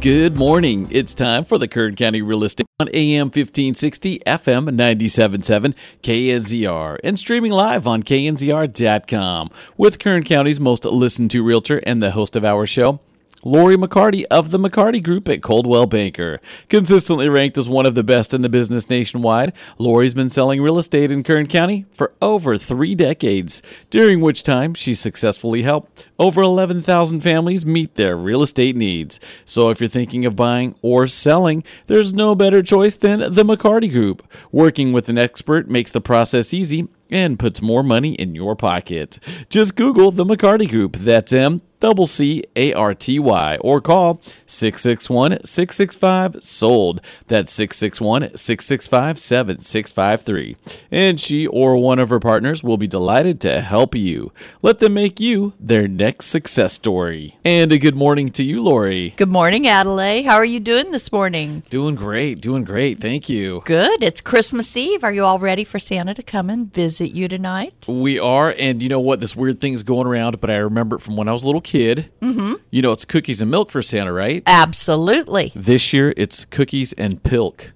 Good morning. It's time for the Kern County Real Estate on AM 1560, FM 977, KNZR, and streaming live on knzr.com with Kern County's most listened to realtor and the host of our show. Lori McCarty of the McCarty Group at Coldwell Banker. Consistently ranked as one of the best in the business nationwide, Lori's been selling real estate in Kern County for over three decades, during which time she successfully helped over 11,000 families meet their real estate needs. So if you're thinking of buying or selling, there's no better choice than the McCarty Group. Working with an expert makes the process easy and puts more money in your pocket. Just Google the McCarty Group. That's M double C A R T Y or call 661 665 sold. That's 661 665 7653. And she or one of her partners will be delighted to help you. Let them make you their next success story. And a good morning to you, Lori. Good morning, Adelaide. How are you doing this morning? Doing great, doing great. Thank you. Good. It's Christmas Eve. Are you all ready for Santa to come and visit you tonight? We are, and you know what? This weird thing's going around, but I remember it from when I was a little kid. Mm-hmm. You know, it's cookies and milk for Santa, right? Absolutely. This year, it's cookies and pilk.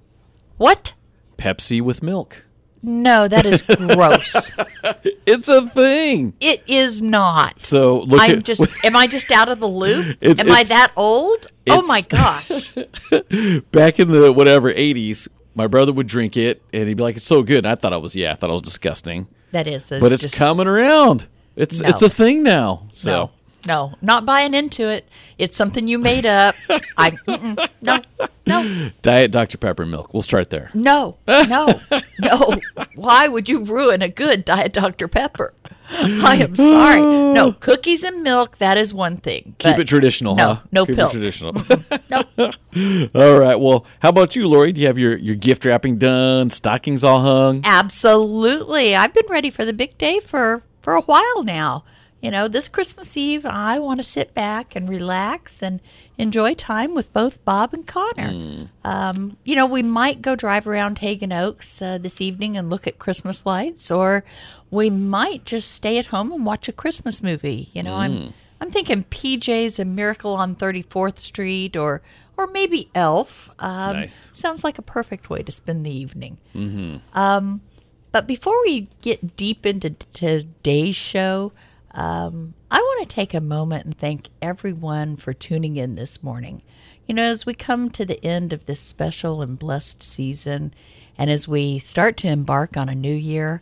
What? Pepsi with milk. No, that is gross. It's a thing. it is not. So look I'm at just am I just out of the loop? It's- am I that old? Oh my gosh. back in the whatever 80s. My brother would drink it, and he'd be like, "It's so good." And I thought it was, yeah, I thought it was disgusting. That is but it's just, coming around. It's No. it's a thing now. So no. No, not buying into it. It's something you made up. I no, no, Diet Dr Pepper milk. We'll start there. no, no, no. Why would you ruin a good Diet Dr. Pepper? I am sorry. No, cookies and milk, that is one thing. Keep it traditional, no, huh? no Keep pilk. it traditional. No, all right. Well, how about you, Lori? Do you have your, your gift wrapping done? Stockings all hung? absolutely. I've been ready for the big day for, for a while now. You know, this Christmas Eve, I want to sit back and relax and enjoy time with both Bob and Connor. Um, you know, we might go drive around Haggin Oaks uh, this evening and look at Christmas lights, or we might just stay at home and watch a Christmas movie. You know, I'm I'm thinking PJ's A Miracle on 34th Street, or or maybe Elf. Um, Nice. Sounds like a perfect way to spend the evening. Um, but before we get deep into today's show, um, I want to take a moment and thank everyone for tuning in this morning. You know, as we come to the end of this special and blessed season, and as we start to embark on a new year,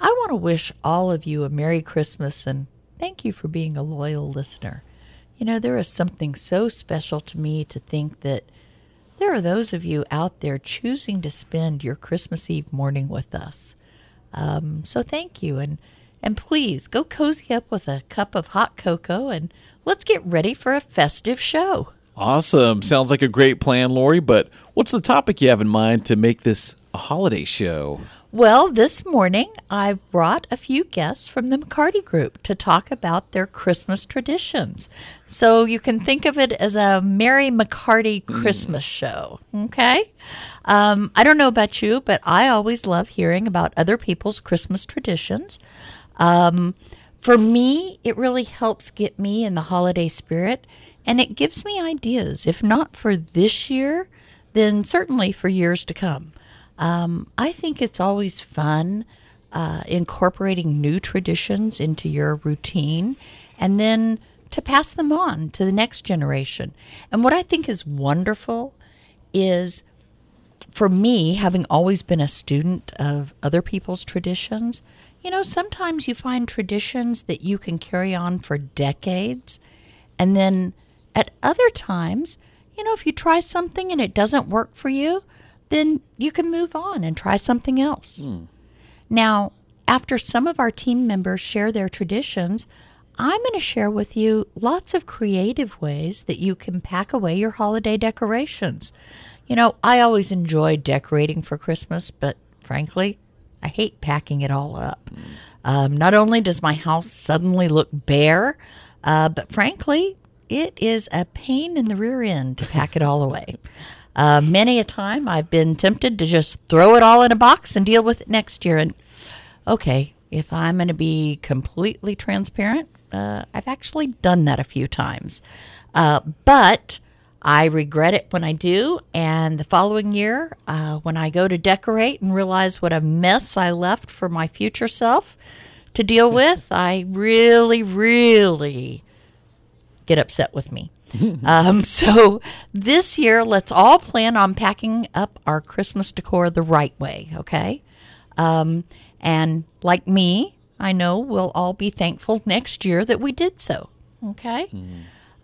I want to wish all of you a Merry Christmas and thank you for being a loyal listener. You know, there is something so special to me to think that there are those of you out there choosing to spend your Christmas Eve morning with us. Um, so thank you, and and please go cozy up with a cup of hot cocoa, and let's get ready for a festive show. Awesome. Sounds like a great plan, Lori. But what's the topic you have in mind to make this a holiday show? Well, this morning I've brought a few guests from the McCarty Group to talk about their Christmas traditions. So you can think of it as a Mary McCarty Christmas show. Okay? Um, I don't know about you, but I always love hearing about other people's Christmas traditions. Um, for me, it really helps get me in the holiday spirit and it gives me ideas, if not for this year, then certainly for years to come. Um, I think it's always fun uh, incorporating new traditions into your routine and then to pass them on to the next generation. And what I think is wonderful is for me, having always been a student of other people's traditions, you know, sometimes you find traditions that you can carry on for decades. And then at other times, you know, if you try something and it doesn't work for you, then you can move on and try something else. Hmm. Now, after some of our team members share their traditions, I'm going to share with you lots of creative ways that you can pack away your holiday decorations. You know, I always enjoy decorating for Christmas, but frankly, I hate packing it all up. Um, not only does my house suddenly look bare, uh, but frankly, it is a pain in the rear end to pack it all away. Uh, many a time I've been tempted to just throw it all in a box and deal with it next year. And okay, if I'm going to be completely transparent, uh, I've actually done that a few times. Uh, but I regret it when I do. And the following year, uh, when I go to decorate and realize what a mess I left for my future self to deal with, I really, really get upset with me. um, so this year, let's all plan on packing up our Christmas decor the right way, okay? Um, and like me, I know we'll all be thankful next year that we did so, okay?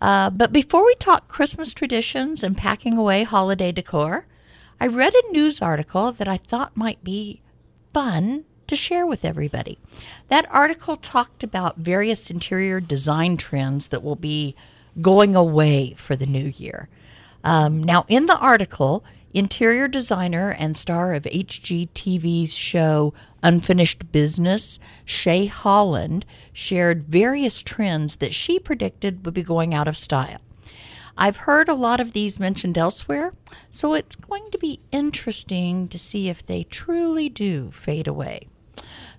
Uh, but before we talk Christmas traditions and packing away holiday decor, I read a news article that I thought might be fun to share with everybody. That article talked about various interior design trends that will be going away for the new year. Um, now, in the article, interior designer and star of HGTV's show Unfinished Business, Shay Holland, shared various trends that she predicted would be going out of style. I've heard a lot of these mentioned elsewhere, so it's going to be interesting to see if they truly do fade away.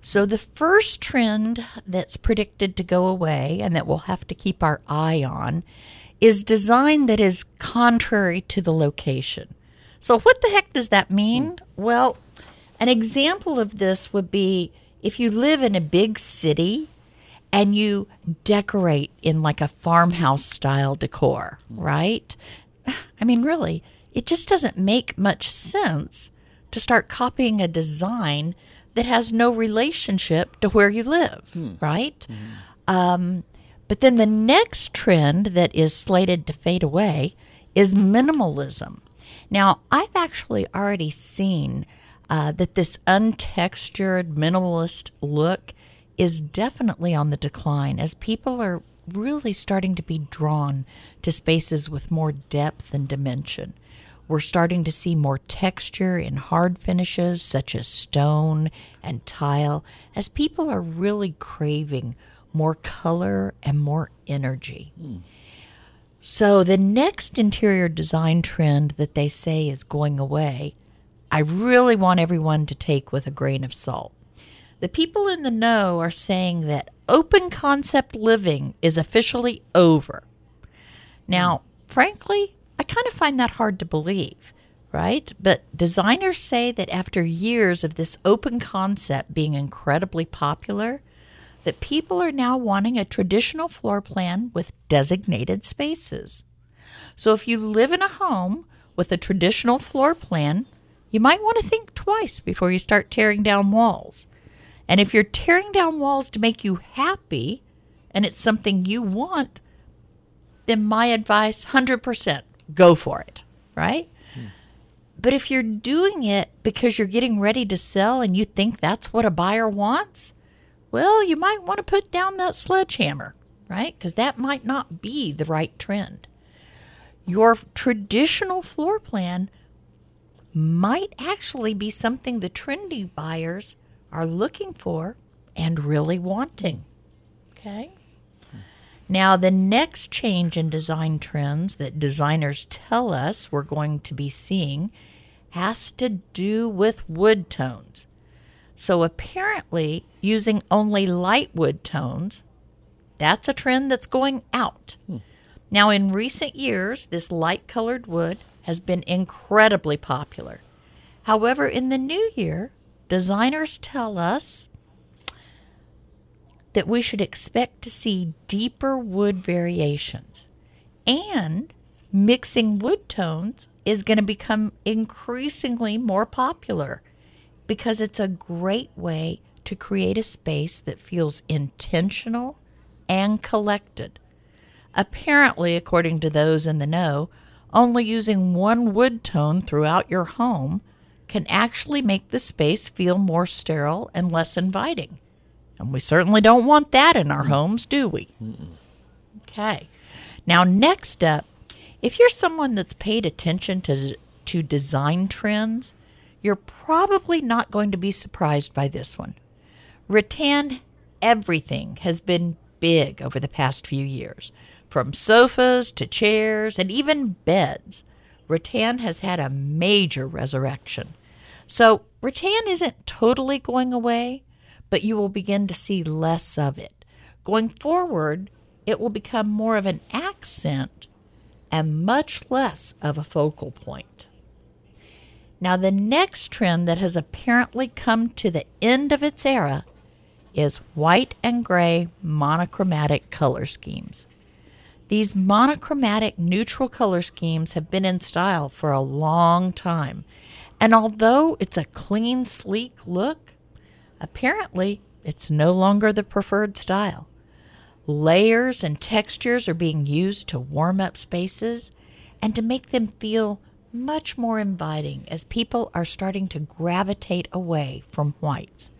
So, the first trend that's predicted to go away and that we'll have to keep our eye on is design that is contrary to the location. So, what the heck does that mean? Hmm. Well, an example of this would be if you live in a big city and you decorate in like a farmhouse style decor, hmm. right? I mean, really, it just doesn't make much sense to start copying a design that has no relationship to where you live, hmm. right? Um, but then the next trend that is slated to fade away is minimalism. Now, I've actually already seen uh, that this untextured minimalist look is definitely on the decline as people are really starting to be drawn to spaces with more depth and dimension. We're starting to see more texture in hard finishes such as stone and tile as people are really craving more color and more energy. So, the next interior design trend that they say is going away, I really want everyone to take with a grain of salt. The people in the know are saying that open concept living is officially over. Now, hmm. frankly, I kind of find that hard to believe, right? But designers say that after years of this open concept being incredibly popular, that people are now wanting a traditional floor plan with designated spaces. So if you live in a home with a traditional floor plan, you might want to think twice before you start tearing down walls. And if you're tearing down walls to make you happy and it's something you want, then my advice 100% go for it, right? Hmm. But if you're doing it because you're getting ready to sell and you think that's what a buyer wants, well, you might want to put down that sledgehammer, right? Because that might not be the right trend. Your traditional floor plan might actually be something the trendy buyers are looking for and really wanting. Okay? Now, the next change in design trends that designers tell us we're going to be seeing has to do with wood tones. So, apparently, using only light wood tones, that's a trend that's going out. Hmm. Now, in recent years, this light colored wood has been incredibly popular. However, in the new year, designers tell us that we should expect to see deeper wood variations. And mixing wood tones is going to become increasingly more popular because it's a great way to create a space that feels intentional and collected. Apparently, according to those in the know, only using one wood tone throughout your home can actually make the space feel more sterile and less inviting. And we certainly don't want that in our homes, do we? Okay. Now, next up, if you're someone that's paid attention to, to design trends, You're probably not going to be surprised by this one. Rattan everything has been big over the past few years, from sofas to chairs and even beds. Rattan has had a major resurrection. So, rattan isn't totally going away, but you will begin to see less of it. Going forward, it will become more of an accent and much less of a focal point. Now, the next trend that has apparently come to the end of its era is white and gray monochromatic color schemes. These monochromatic neutral color schemes have been in style for a long time, and although it's a clean, sleek look, apparently it's no longer the preferred style. Layers and textures are being used to warm up spaces and to make them feel much more inviting as people are starting to gravitate away from whites.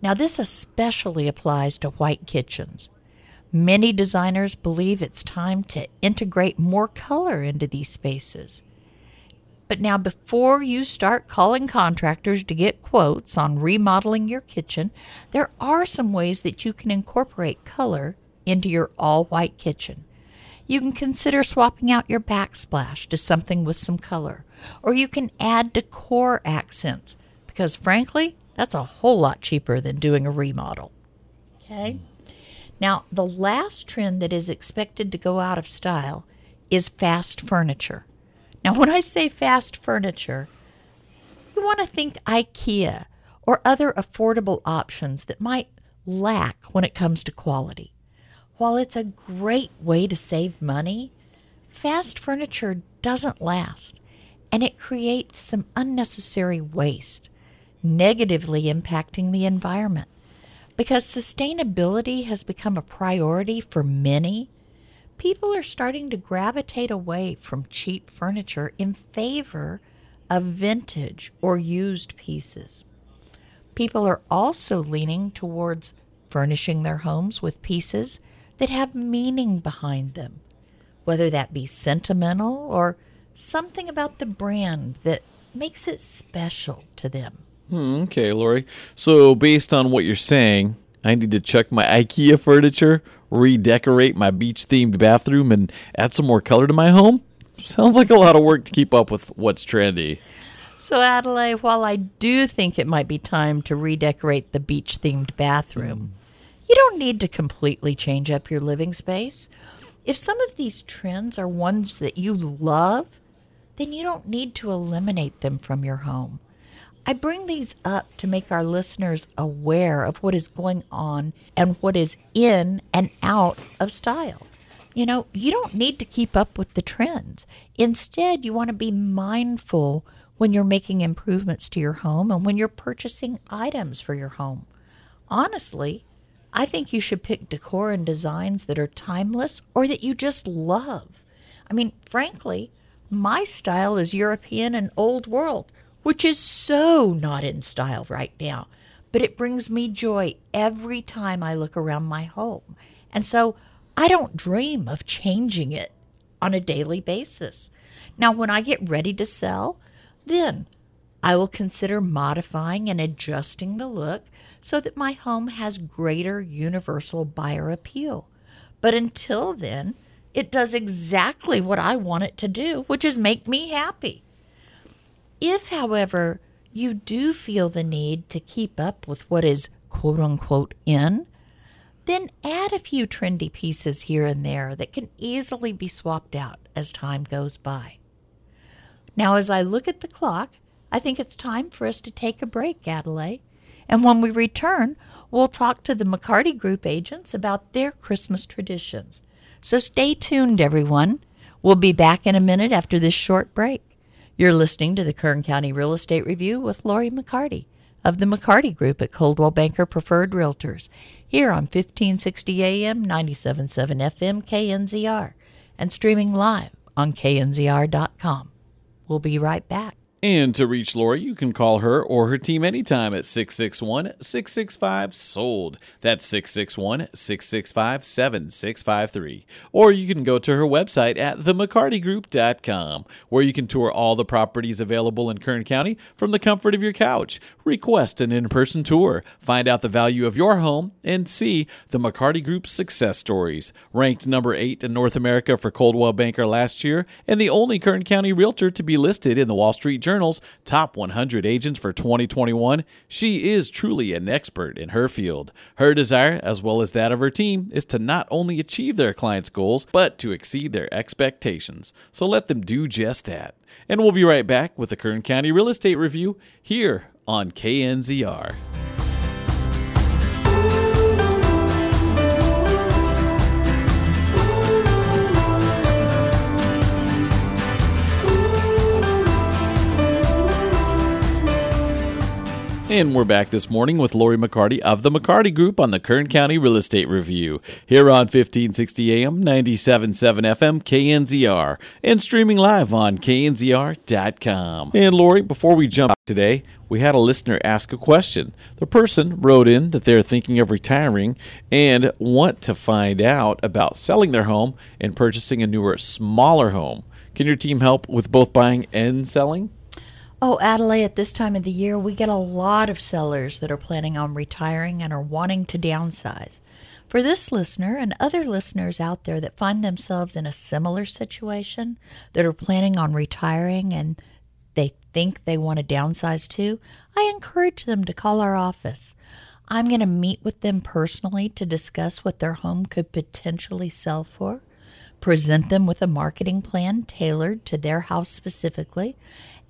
Now, this especially applies to white kitchens. Many designers believe it's time to integrate more color into these spaces. But now, before you start calling contractors to get quotes on remodeling your kitchen, there are some ways that you can incorporate color into your all white kitchen. You can consider swapping out your backsplash to something with some color, or you can add decor accents because, frankly, that's a whole lot cheaper than doing a remodel. Okay? Now, the last trend that is expected to go out of style is fast furniture. Now, when I say fast furniture, you want to think IKEA or other affordable options that might lack when it comes to quality. While it's a great way to save money, fast furniture doesn't last and it creates some unnecessary waste, negatively impacting the environment. Because sustainability has become a priority for many, people are starting to gravitate away from cheap furniture in favor of vintage or used pieces. People are also leaning towards furnishing their homes with pieces that have meaning behind them, whether that be sentimental or something about the brand that makes it special to them. Hmm, okay, Lori. So, based on what you're saying, I need to check my IKEA furniture, redecorate my beach themed bathroom, and add some more color to my home? Sounds like a lot of work to keep up with what's trendy. So, Adelaide, while I do think it might be time to redecorate the beach themed bathroom, you don't need to completely change up your living space. If some of these trends are ones that you love, then you don't need to eliminate them from your home. I bring these up to make our listeners aware of what is going on and what is in and out of style. You know, you don't need to keep up with the trends. Instead, you want to be mindful when you're making improvements to your home and when you're purchasing items for your home. Honestly, I think you should pick decor and designs that are timeless or that you just love. I mean, frankly, my style is European and old world which is so not in style right now. But it brings me joy every time I look around my home. And so I don't dream of changing it on a daily basis. Now, when I get ready to sell, then I will consider modifying and adjusting the look so that my home has greater universal buyer appeal. But until then, it does exactly what I want it to do, which is make me happy. If, however, you do feel the need to keep up with what is quote unquote in, then add a few trendy pieces here and there that can easily be swapped out as time goes by. Now, as I look at the clock, I think it's time for us to take a break, Adelaide. And when we return, we'll talk to the McCarty Group agents about their Christmas traditions. So stay tuned, everyone. We'll be back in a minute after this short break. You're listening to the Kern County Real Estate Review with Lori McCarty of the McCarty Group at Coldwell Banker Preferred Realtors here on 1560 AM, 977 FM KNZR and streaming live on knzr.com. We'll be right back. And to reach Lori, you can call her or her team anytime at 661 665 SOLD. That's 661 665 7653. Or you can go to her website at themccartygroup.com, where you can tour all the properties available in Kern County from the comfort of your couch. Request an in person tour, find out the value of your home, and see the McCarty Group's success stories. Ranked number eight in North America for Coldwell Banker last year, and the only Kern County realtor to be listed in the Wall Street Journal Journal's top 100 agents for 2021, she is truly an expert in her field. Her desire, as well as that of her team, is to not only achieve their clients' goals, but to exceed their expectations. So let them do just that. And we'll be right back with the Kern County Real Estate Review here on KNZR. And we're back this morning with Lori McCarty of the McCarty Group on the Kern County Real Estate Review here on 1560 AM, 97.7 FM, KNZR, and streaming live on knzr.com. And Lori, before we jump today, we had a listener ask a question. The person wrote in that they're thinking of retiring and want to find out about selling their home and purchasing a newer, smaller home. Can your team help with both buying and selling? Oh, Adelaide, at this time of the year, we get a lot of sellers that are planning on retiring and are wanting to downsize. For this listener and other listeners out there that find themselves in a similar situation, that are planning on retiring and they think they want to downsize too, I encourage them to call our office. I'm going to meet with them personally to discuss what their home could potentially sell for, present them with a marketing plan tailored to their house specifically,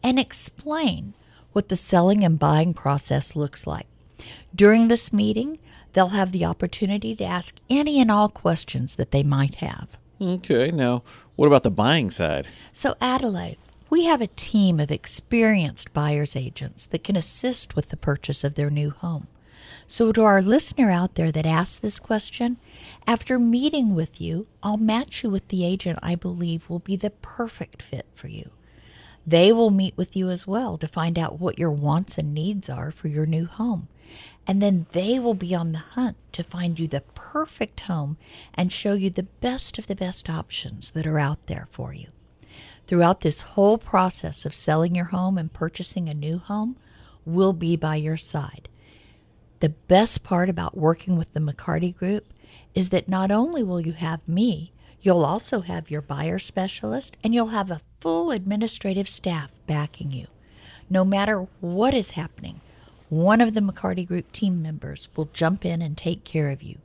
and explain what the selling and buying process looks like. During this meeting, they'll have the opportunity to ask any and all questions that they might have. Okay, now what about the buying side? So, Adelaide, we have a team of experienced buyer's agents that can assist with the purchase of their new home. So, to our listener out there that asked this question, after meeting with you, I'll match you with the agent I believe will be the perfect fit for you. They will meet with you as well to find out what your wants and needs are for your new home. And then they will be on the hunt to find you the perfect home and show you the best of the best options that are out there for you. Throughout this whole process of selling your home and purchasing a new home, we'll be by your side. The best part about working with the McCarty Group is that not only will you have me, you'll also have your buyer specialist and you'll have a full administrative staff backing you. No matter what is happening, one of the McCarty Group team members will jump in and take care of you.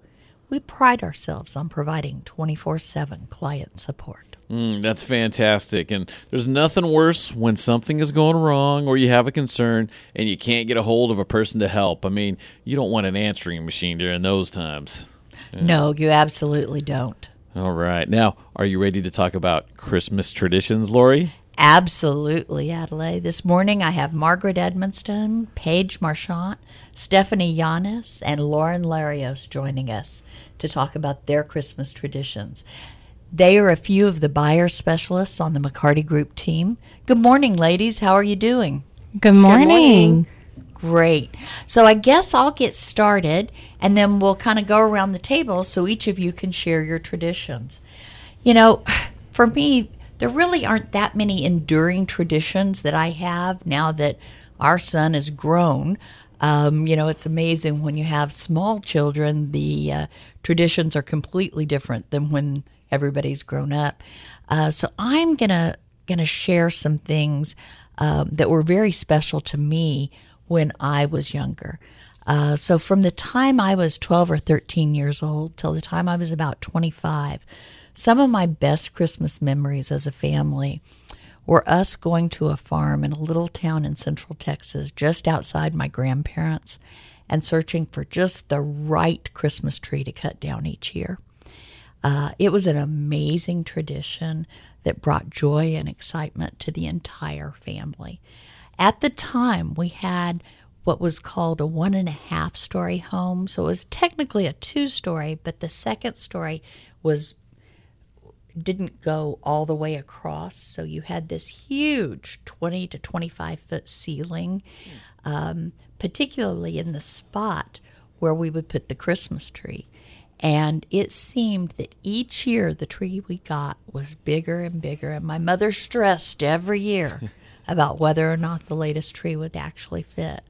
We pride ourselves on providing 24 7 client support. Mm, that's fantastic. And there's nothing worse when something is going wrong or you have a concern and you can't get a hold of a person to help. I mean, you don't want an answering machine during those times. Yeah. No, you absolutely don't. All right. Now, are you ready to talk about Christmas traditions, Lori? Absolutely, Adelaide. This morning I have Margaret Edmonston, Paige Marchant, Stephanie Yanis, and Lauren Larios joining us to talk about their Christmas traditions. They are a few of the buyer specialists on the McCarty Group team. Good morning, ladies. How are you doing? Good morning. Good morning. Great. So I guess I'll get started and then we'll kind of go around the table so each of you can share your traditions. You know, for me, there really aren't that many enduring traditions that I have now that our son is grown. Um, you know, it's amazing when you have small children, the uh, traditions are completely different than when everybody's grown up. Uh, so I'm gonna gonna share some things um, that were very special to me when I was younger. Uh, so from the time I was 12 or 13 years old till the time I was about 25, some of my best Christmas memories as a family were us going to a farm in a little town in central Texas just outside my grandparents and searching for just the right Christmas tree to cut down each year. Uh, it was an amazing tradition that brought joy and excitement to the entire family. At the time, we had what was called a one and a half story home. So it was technically a two story, but the second story was didn't go all the way across. So you had this huge 20 to 25 foot ceiling, um, particularly in the spot where we would put the Christmas tree. And it seemed that each year the tree we got was bigger and bigger. And my mother stressed every year about whether or not the latest tree would actually fit.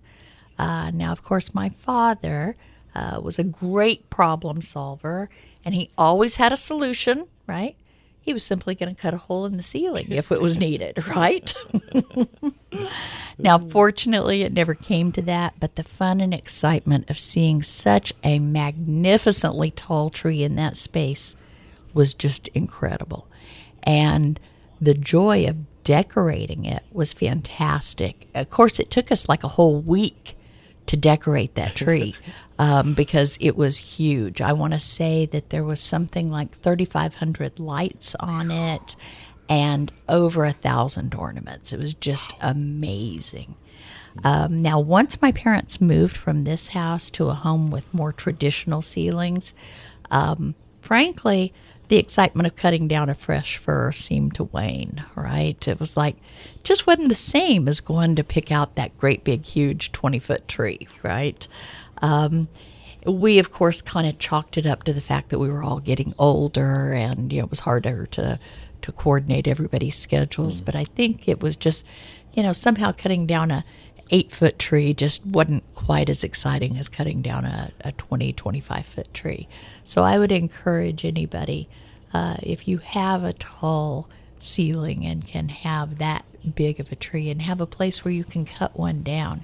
Uh, now, of course, my father uh, was a great problem solver and he always had a solution, right? He was simply going to cut a hole in the ceiling if it was needed, right? now, fortunately, it never came to that, but the fun and excitement of seeing such a magnificently tall tree in that space was just incredible. And the joy of decorating it was fantastic. Of course, it took us like a whole week to decorate that tree um, because it was huge. I want to say that there was something like 3,500 lights on it and over a thousand ornaments. It was just amazing. Um, now, once my parents moved from this house to a home with more traditional ceilings, um, frankly, the excitement of cutting down a fresh fir seemed to wane, right? It was like, just wasn't the same as going to pick out that great big, huge 20 foot tree, right? Um, we, of course, kind of chalked it up to the fact that we were all getting older and you know, it was harder to, to coordinate everybody's schedules. Mm. But I think it was just, you know, somehow cutting down a eight foot tree just wasn't quite as exciting as cutting down a, a 20, 25 foot tree. So I would encourage anybody, uh, if you have a tall ceiling and can have that big of a tree and have a place where you can cut one down,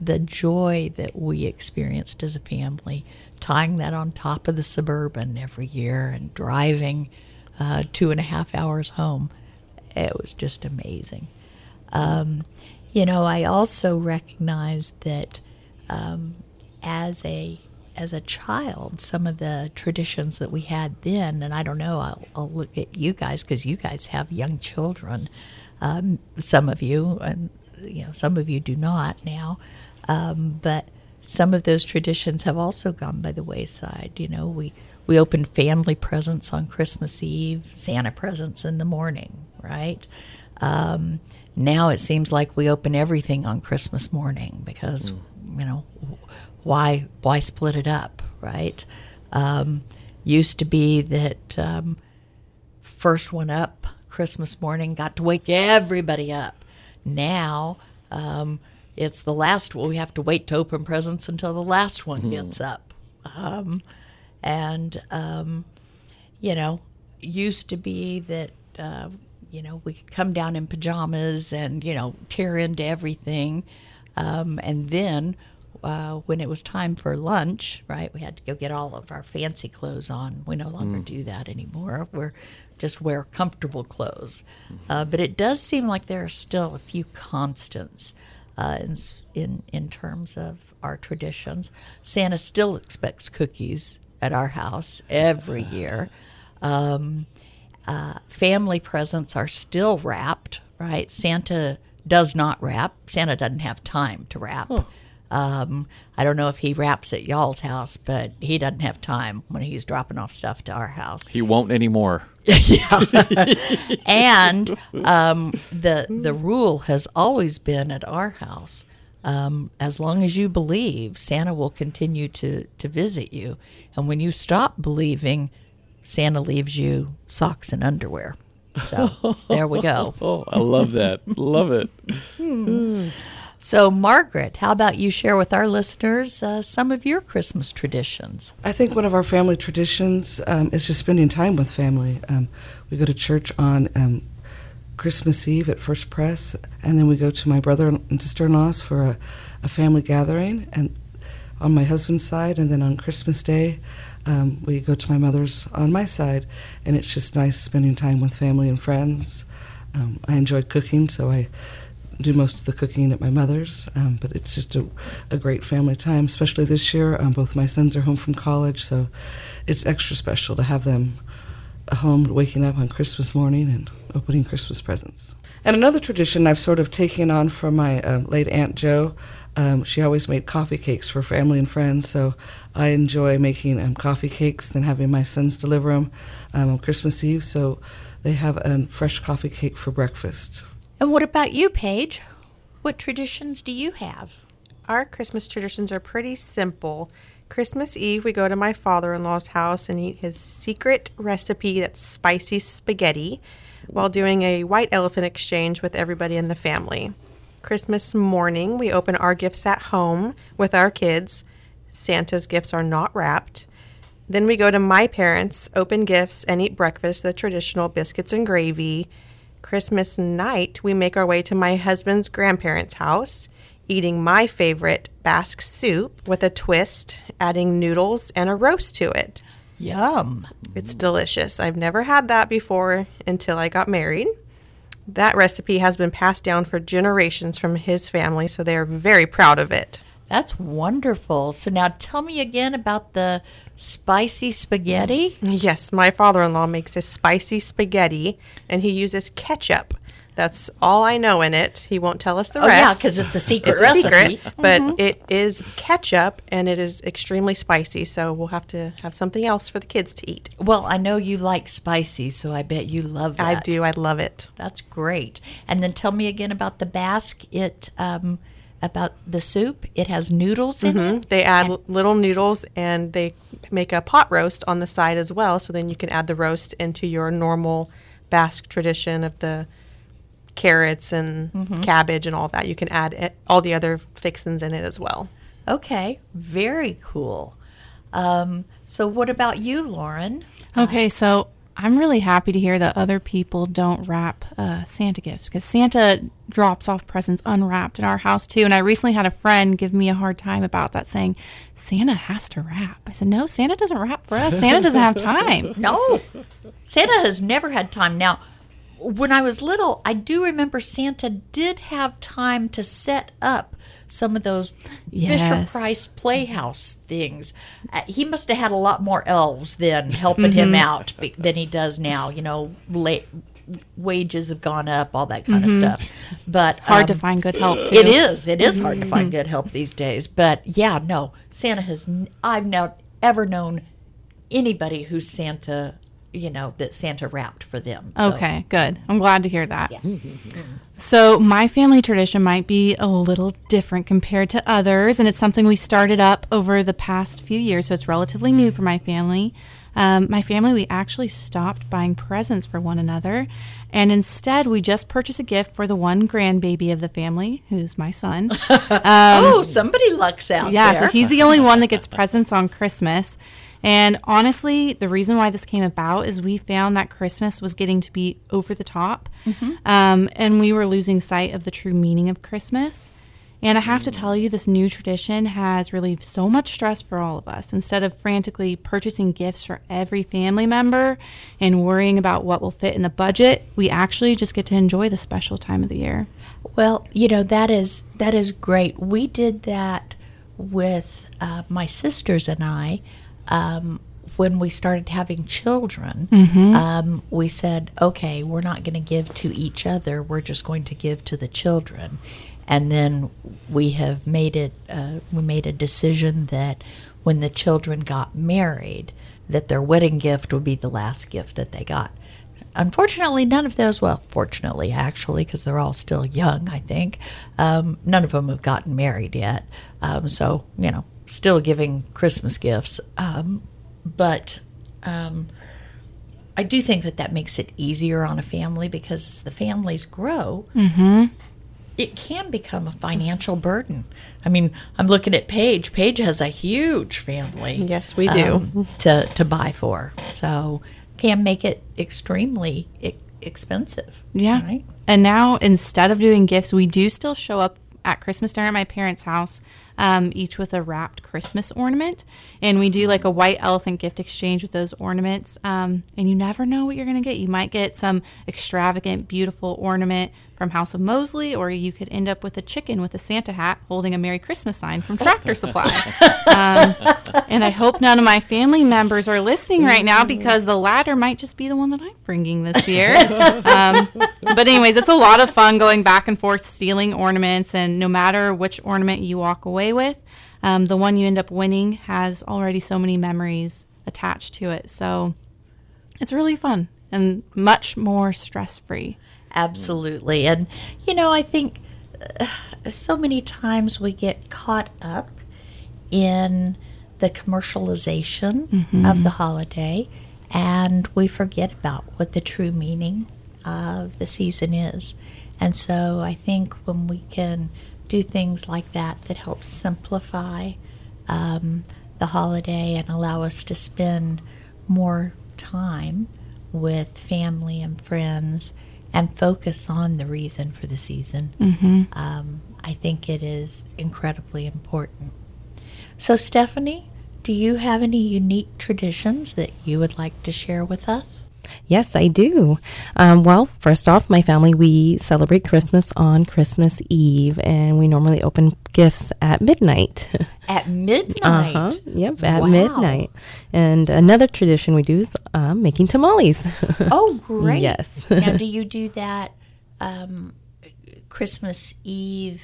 the joy that we experienced as a family, tying that on top of the suburban every year and driving uh, two and a half hours home, it was just amazing. Um, you know, I also recognize that um, as a as a child, some of the traditions that we had then, and I don't know, I'll, I'll look at you guys because you guys have young children. Um, some of you, and you know, some of you do not now, um, but some of those traditions have also gone by the wayside. You know, we we opened family presents on Christmas Eve, Santa presents in the morning, right? Um, now it seems like we open everything on Christmas morning because mm. you know why why split it up, right? Um, used to be that um, first one up Christmas morning got to wake everybody up. Now um, it's the last one. We have to wait to open presents until the last one mm. gets up. Um, and um, you know, used to be that uh, you know, we could come down in pajamas and, you know, tear into everything. Um, and then uh, when it was time for lunch, right, we had to go get all of our fancy clothes on. We no longer mm. do that anymore. We're just wear comfortable clothes. Mm-hmm. Uh, but it does seem like there are still a few constants uh, in, in, in terms of our traditions. Santa still expects cookies at our house every year. Um, uh, family presents are still wrapped, right? Santa does not wrap. Santa doesn't have time to wrap. Huh. Um, I don't know if he wraps at y'all's house, but he doesn't have time when he's dropping off stuff to our house. He won't anymore. and um, the the rule has always been at our house. Um, as long as you believe, Santa will continue to, to visit you. And when you stop believing, Santa leaves you socks and underwear. So there we go. oh, I love that. love it. Hmm. So, Margaret, how about you share with our listeners uh, some of your Christmas traditions? I think one of our family traditions um, is just spending time with family. Um, we go to church on um, Christmas Eve at First Pres, and then we go to my brother and sister in law's for a, a family gathering, and on my husband's side, and then on Christmas Day, um, we go to my mother's on my side, and it's just nice spending time with family and friends. Um, I enjoy cooking, so I do most of the cooking at my mother's, um, but it's just a, a, great family time, especially this year. Um, both my sons are home from college, so it's extra special to have them home, waking up on Christmas morning and opening Christmas presents. And another tradition I've sort of taken on from my uh, late Aunt Jo. Um, she always made coffee cakes for family and friends, so I enjoy making um, coffee cakes and having my sons deliver them um, on Christmas Eve. So they have a fresh coffee cake for breakfast. And what about you, Paige? What traditions do you have? Our Christmas traditions are pretty simple. Christmas Eve, we go to my father in law's house and eat his secret recipe that's spicy spaghetti while doing a white elephant exchange with everybody in the family. Christmas morning, we open our gifts at home with our kids. Santa's gifts are not wrapped. Then we go to my parents, open gifts, and eat breakfast, the traditional biscuits and gravy. Christmas night, we make our way to my husband's grandparents' house, eating my favorite Basque soup with a twist, adding noodles and a roast to it. Yum. It's delicious. I've never had that before until I got married. That recipe has been passed down for generations from his family, so they are very proud of it. That's wonderful. So now tell me again about the spicy spaghetti. Yes, my father in law makes a spicy spaghetti and he uses ketchup. That's all I know in it. He won't tell us the rest. Oh, yeah, because it's a secret it's recipe. A secret, but it is ketchup and it is extremely spicy. So we'll have to have something else for the kids to eat. Well, I know you like spicy, so I bet you love that. I do. I love it. That's great. And then tell me again about the Basque. It um, about the soup. It has noodles in it. They add l- little noodles and they make a pot roast on the side as well. So then you can add the roast into your normal Basque tradition of the carrots and cabbage and all that. You can add it, all the other fixins in it as well. Okay, very cool. Um, so, what about you, Lauren? Okay, so I'm really happy to hear that other people don't wrap uh, Santa gifts because Santa drops off presents unwrapped in our house too. And I recently had a friend give me a hard time about that, saying Santa has to wrap. I said, No, Santa doesn't wrap for us. Santa doesn't have time. No, Santa has never had time. Now, when I was little, I do remember Santa did have time to set up some of those Fisher Price Playhouse things. Uh, he must have had a lot more elves then helping him out be- than he does now. You know, la- wages have gone up, all that kind of stuff. But Hard to um, find good help too. It is. It is hard to find good help these days. But yeah, no, Santa has. n- I've now ever known anybody who's Santa. You know that Santa wrapped for them. So, Okay, good. I'm glad to hear that. Mm-hmm, mm-hmm. So, my family tradition might be a little different compared to others, and it's something we started up over the past few years, so it's relatively new for my family. Um, my family, we actually stopped buying presents for one another, and instead we just purchased a gift for the one grandbaby of the family, who's my son. Um, oh, somebody lucks out Yeah, there. so he's the only one that gets presents on Christmas. And honestly, the reason why this came about is we found that Christmas was getting to be over the top. Um, and we were losing sight of the true meaning of Christmas. And I have to tell you, this new tradition has relieved so much stress for all of us. Instead of frantically purchasing gifts for every family member and worrying about what will fit in the budget, we actually just get to enjoy the special time of the year. Well, you know that is that is great. We did that with uh, my sisters and I um, when we started having children. Um, we said, okay, we're not going to give to each other. We're just going to give to the children. And then we have made it. Uh, we made a decision that when the children got married, that their wedding gift would be the last gift that they got. Unfortunately, none of those, well, fortunately, actually, because they're all still young, I think, um, none of them have gotten married yet. Um, so, you know, still giving Christmas gifts. Um, but um, I do think that that makes it easier on a family because as the families grow, it can become a financial burden. I mean, I'm looking at Paige. Paige has a huge family. Yes, we do. um, to to buy for, so can make it extremely e- expensive. Yeah. Right? And now instead of doing gifts, we do still show up at Christmas dinner at my parents' house. Um, each with a wrapped Christmas ornament. And we do like a white elephant gift exchange with those ornaments. Um, and you never know what you're going to get. You might get some extravagant, beautiful ornament from House of Mosley, or you could end up with a chicken with a Santa hat holding a Merry Christmas sign from Tractor Supply. um, and I hope none of my family members are listening right now because the latter might just be the one that I'm bringing this year. um, but, anyways, it's a lot of fun going back and forth stealing ornaments, and no matter which ornament you walk away with, um, the one you end up winning has already so many memories attached to it. So it's really fun and much more stress free. Absolutely. And, you know, I think uh, so many times we get caught up in the commercialization Mm-hmm. of the holiday and we forget about what the true meaning of the season is. And so I think when we can do things like that that help simplify um, the holiday and allow us to spend more time with family and friends and focus on the reason for the season, um, I think it is incredibly important. So, Stephanie, do you have any unique traditions that you would like to share with us? Yes, I do. Um, well, first off, my family, we celebrate Christmas on Christmas Eve, and we normally open gifts at midnight. At midnight. Uh-huh. Yep, at Wow. midnight. And another tradition we do is uh, making tamales. Oh, great. Yes. now, do you do that um, Christmas Eve,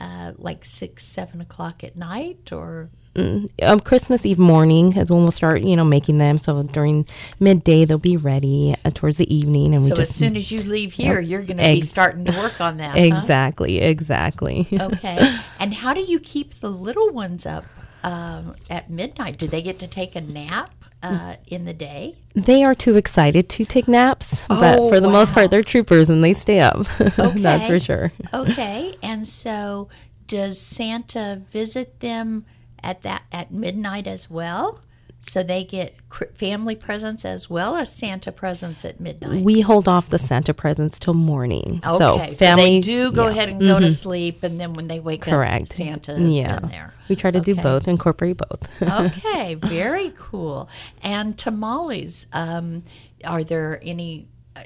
uh, like six, seven o'clock at night, or um, Christmas Eve morning is when we'll start, you know, making them. So during midday, they'll be ready uh, towards the evening, and we so just as soon as you leave here, you're going to be starting to work on that. huh? exactly, exactly. Okay. and how do you keep the little ones up um, at midnight? Do they get to take a nap uh, in the day? They are too excited to take naps, but Oh, for the most part, they're troopers and they stay up. That's for sure. Okay. And so, does Santa visit them at that at midnight as well? So they get family presents as well as Santa presents at midnight. We hold off the Santa presents till morning. so okay, family they do go yeah. ahead and go to sleep, and then when they wake Correct. up, Santa has yeah. been there. We try to do both, incorporate both. okay, very cool. And tamales, um, are there any? Uh,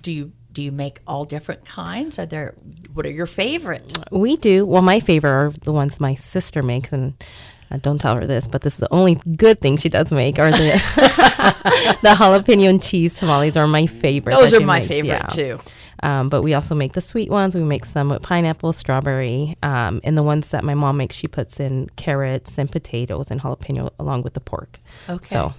do you do you make all different kinds? Are there? What are your favorite? we do. Well, my favorite are the ones my sister makes, and uh, don't tell her this, but this is the only good thing she does make. Are the the jalapeno and cheese tamales are my favorite. Those are my makes, favorite yeah. too. Um, but we also make the sweet ones. We make some with pineapple, strawberry, um, and the ones that my mom makes, she puts in carrots and potatoes and jalapeno along with the pork. Okay. So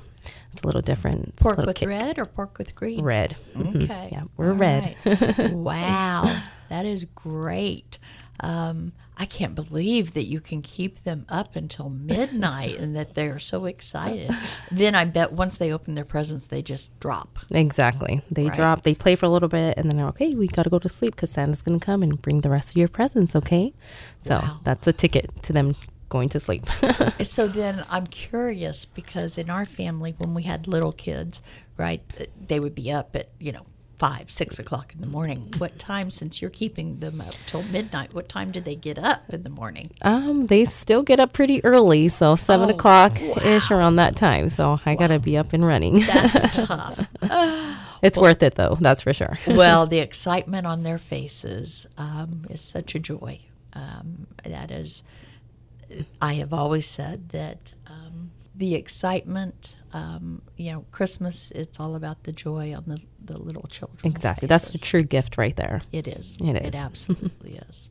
it's a little different. It's Pork little with kick. red or pork with green? Red. Mhm. Okay. Yeah, we're All red. right. wow, that is great. Um, I can't believe that you can keep them up until midnight and that they're so excited. Then I bet once they open their presents, they just drop. Exactly. They Right. drop, they play for a little bit, and then they're okay. We got to go to sleep because Santa's going to come and bring the rest of your presents. Okay, so Wow. that's a ticket to them going to sleep. So then I'm curious because in our family, when we had little kids, right, they would be up at, you know, five, six o'clock in the morning. What time, since you're keeping them up till midnight, what time do they get up in the morning? um, they still get up pretty early, so seven Oh, o'clock ish around that time. So I got to be up and running. That's tough. it's worth it though, that's for sure. well, the excitement on their faces um, is such a joy. Um, that is, I have always said that um, the excitement, um, you know, Christmas, it's all about the joy on the, the little children. Exactly. That's the true gift right there. It is. It is. It absolutely is.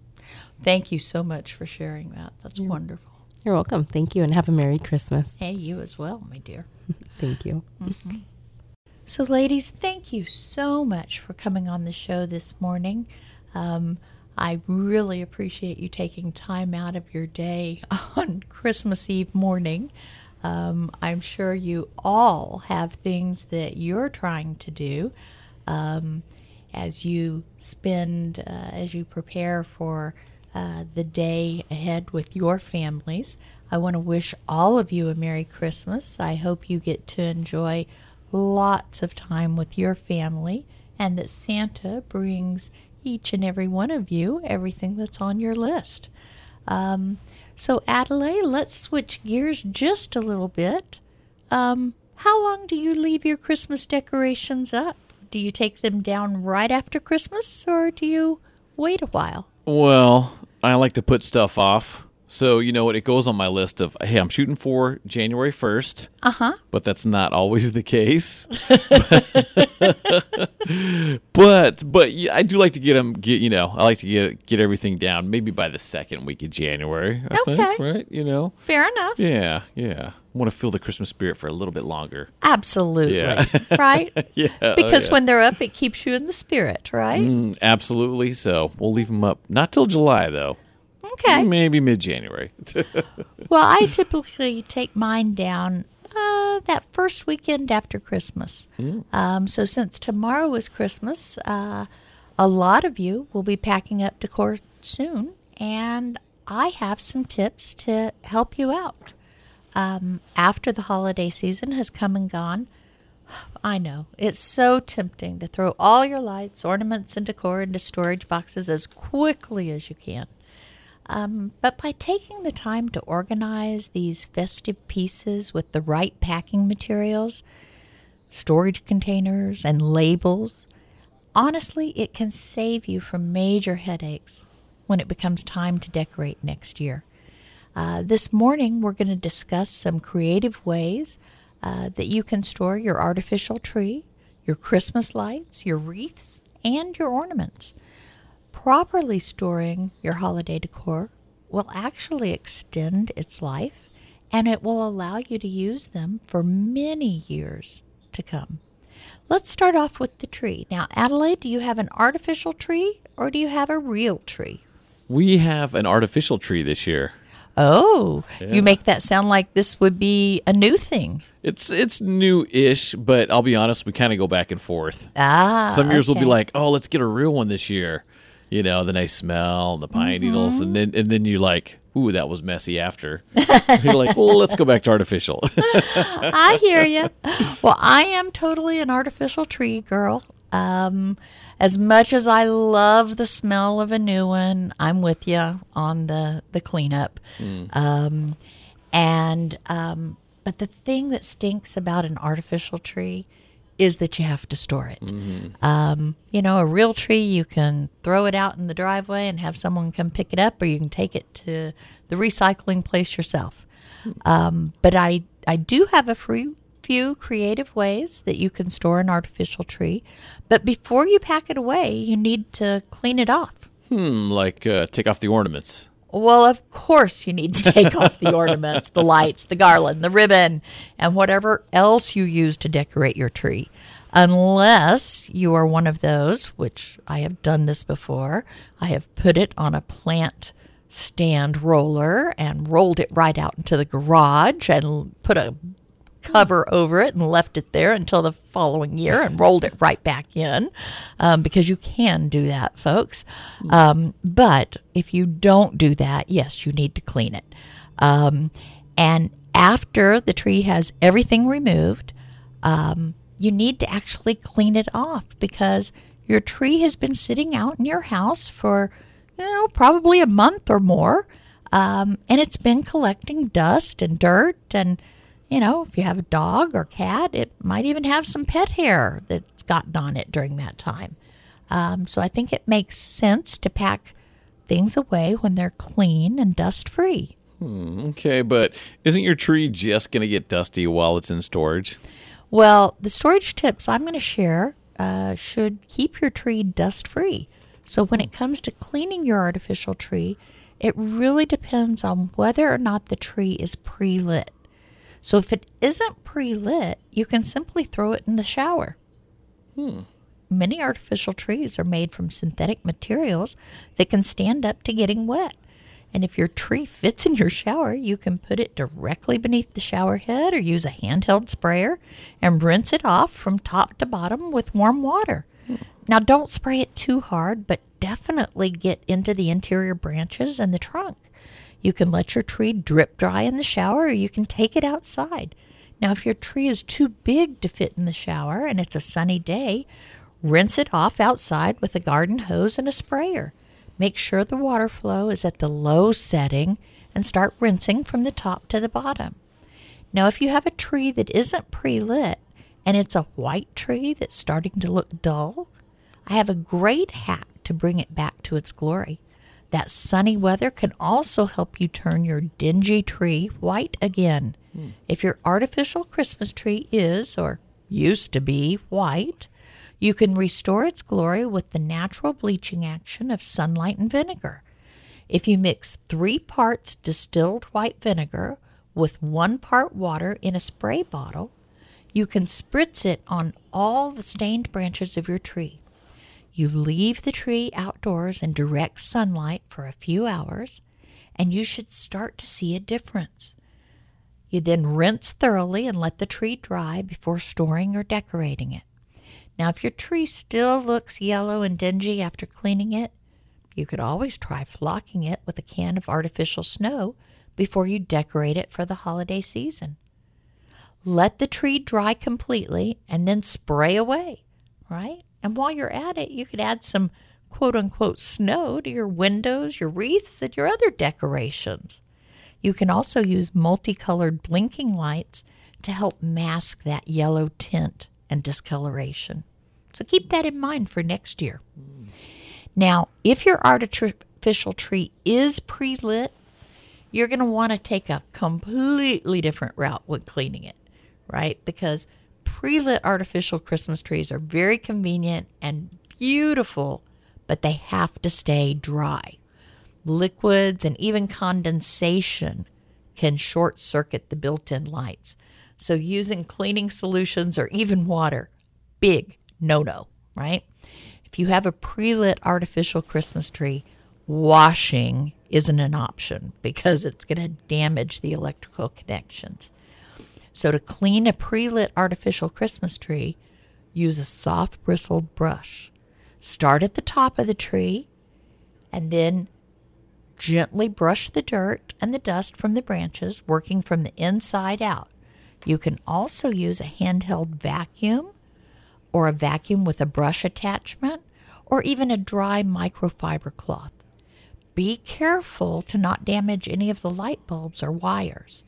Thank you so much for sharing that. That's wonderful. You're welcome. Thank you, and have a Merry Christmas. Hey, you as well, my dear. Thank you. So, ladies, thank you so much for coming on the show this morning. Um, I really appreciate you taking time out of your day on Christmas Eve morning. Um, I'm sure you all have things that you're trying to do um, as you spend, uh, as you prepare for uh, the day ahead with your families. I want to wish all of you a Merry Christmas. I hope you get to enjoy lots of time with your family and that Santa brings each and every one of you everything that's on your list. Um, So, Adelaide, let's switch gears just a little bit. Um, how long do you leave your Christmas decorations up? Do you take them down right after Christmas or do you wait a while? Well, I like to put stuff off. So, you know what? It goes on my list of, hey, I'm shooting for January 1st. Uh huh. but that's not always the case. but but yeah, I do like to get them get you know I like to get get everything down maybe by the second week of January. I think, Okay. right? You know, Fair enough. yeah, yeah. Want to feel the Christmas spirit for a little bit longer. Absolutely. Yeah. right? Yeah, oh, Because yeah. when they're up, it keeps you in the spirit, right? Mm, absolutely. So we'll leave them up not till July though. Okay. Maybe mid January. Well, I typically take mine down uh, that first weekend after Christmas. Um, so, since tomorrow is Christmas, uh, a lot of you will be packing up decor soon, and I have some tips to help you out. Um, after the holiday season has come and gone, I know it's so tempting to throw all your lights, ornaments, and decor into storage boxes as quickly as you can. Um, but by taking the time to organize these festive pieces with the right packing materials, storage containers, and labels, honestly, it can save you from major headaches when it becomes time to decorate next year. Uh, this morning, we're going to discuss some creative ways uh, that you can store your artificial tree, your Christmas lights, your wreaths, and your ornaments. Properly storing your holiday decor will actually extend its life and it will allow you to use them for many years to come. Let's start off with the tree. Now, Adelaide, do you have an artificial tree or do you have a real tree? we have an artificial tree this year. Oh, you make that sound like this would be a new thing. It's it's new-ish, but I'll be honest, we kind of go back and forth. Ah, Some years we'll be like, "Oh, let's get a real one this year." You know, the nice smell, and the pine Mm-hmm. needles, and then and then you like, "Ooh, that was messy." After you're like, "Well, let's go back to artificial." I hear you. Well, I am totally an artificial tree girl. Um, as much as I love the smell of a new one, I'm with you on the the cleanup. Um, and um, but the thing that stinks about an artificial tree is that you have to store it. Um, you know, a real tree, you can throw it out in the driveway and have someone come pick it up, or you can take it to the recycling place yourself. Um, but I, I do have a free, few creative ways that you can store an artificial tree. But before you pack it away, you need to clean it off. hmm, like uh, take off the ornaments. Well, of course, you need to take off the ornaments, the lights, the garland, the ribbon, and whatever else you use to decorate your tree. Unless you are one of those, which I have done this before, I have put it on a plant stand roller and rolled it right out into the garage and put a cover over it and left it there until the following year and rolled it right back in um, because you can do that, folks. Um, but if you don't do that, yes, you need to clean it. Um, and after the tree has everything removed, um, you need to actually clean it off because your tree has been sitting out in your house for, you know, probably a month or more. Um, and it's been collecting dust and dirt. And, you know, if you have a dog or cat, it might even have some pet hair that's gotten on it during that time. Um, so I think it makes sense to pack things away when they're clean and dust free. Okay, but isn't your tree just going to get dusty while it's in storage? Well, the storage tips I'm going to share uh, should keep your tree dust free. So, when it comes to cleaning your artificial tree, it really depends on whether or not the tree is pre lit. So, if it isn't pre lit, you can simply throw it in the shower. Hmm. Many artificial trees are made from synthetic materials that can stand up to getting wet. And if your tree fits in your shower, you can put it directly beneath the shower head or use a handheld sprayer and rinse it off from top to bottom with warm water. Now, don't spray it too hard, but definitely get into the interior branches and the trunk. You can let your tree drip dry in the shower or you can take it outside. Now, if your tree is too big to fit in the shower and it's a sunny day, rinse it off outside with a garden hose and a sprayer. Make sure the water flow is at the low setting and start rinsing from the top to the bottom. Now, if you have a tree that isn't pre lit and it's a white tree that's starting to look dull, I have a great hack to bring it back to its glory. That sunny weather can also help you turn your dingy tree white again. Hmm. If your artificial Christmas tree is, or used to be, white, you can restore its glory with the natural bleaching action of sunlight and vinegar. If you mix three parts distilled white vinegar with one part water in a spray bottle, you can spritz it on all the stained branches of your tree. You leave the tree outdoors in direct sunlight for a few hours, and you should start to see a difference. You then rinse thoroughly and let the tree dry before storing or decorating it. Now, if your tree still looks yellow and dingy after cleaning it, you could always try flocking it with a can of artificial snow before you decorate it for the holiday season. Let the tree dry completely and then spray away, right? And while you're at it, you could add some quote unquote snow to your windows, your wreaths, and your other decorations. You can also use multicolored blinking lights to help mask that yellow tint and discoloration. So keep that in mind for next year. Now, if your artificial tree is pre lit, you're going to want to take a completely different route when cleaning it, right? Because pre lit artificial Christmas trees are very convenient and beautiful, but they have to stay dry. Liquids and even condensation can short circuit the built in lights. So, using cleaning solutions or even water, big no no, right? If you have a pre lit artificial Christmas tree, washing isn't an option because it's going to damage the electrical connections. So, to clean a pre lit artificial Christmas tree, use a soft bristled brush. Start at the top of the tree and then gently brush the dirt and the dust from the branches, working from the inside out. You can also use a handheld vacuum or a vacuum with a brush attachment or even a dry microfiber cloth. Be careful to not damage any of the light bulbs or wires.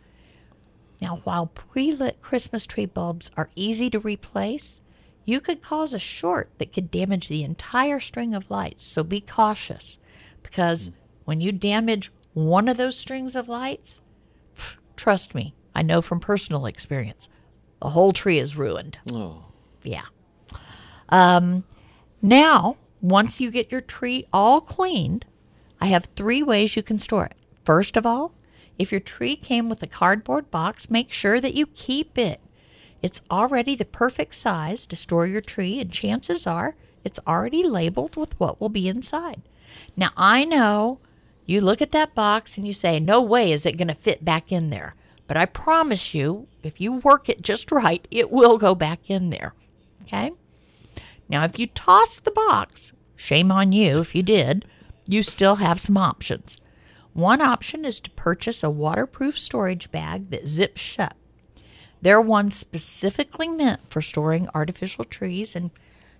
Now, while pre lit Christmas tree bulbs are easy to replace, you could cause a short that could damage the entire string of lights, so be cautious because when you damage one of those strings of lights, trust me, I know from personal experience, the whole tree is ruined. Oh. Yeah. Um, now, once you get your tree all cleaned, I have three ways you can store it. First of all, if your tree came with a cardboard box, make sure that you keep it. It's already the perfect size to store your tree, and chances are it's already labeled with what will be inside. Now, I know you look at that box and you say, No way is it going to fit back in there. But I promise you, if you work it just right, it will go back in there. Okay? Now, if you toss the box, shame on you if you did, you still have some options. One option is to purchase a waterproof storage bag that zips shut. They're ones specifically meant for storing artificial trees, and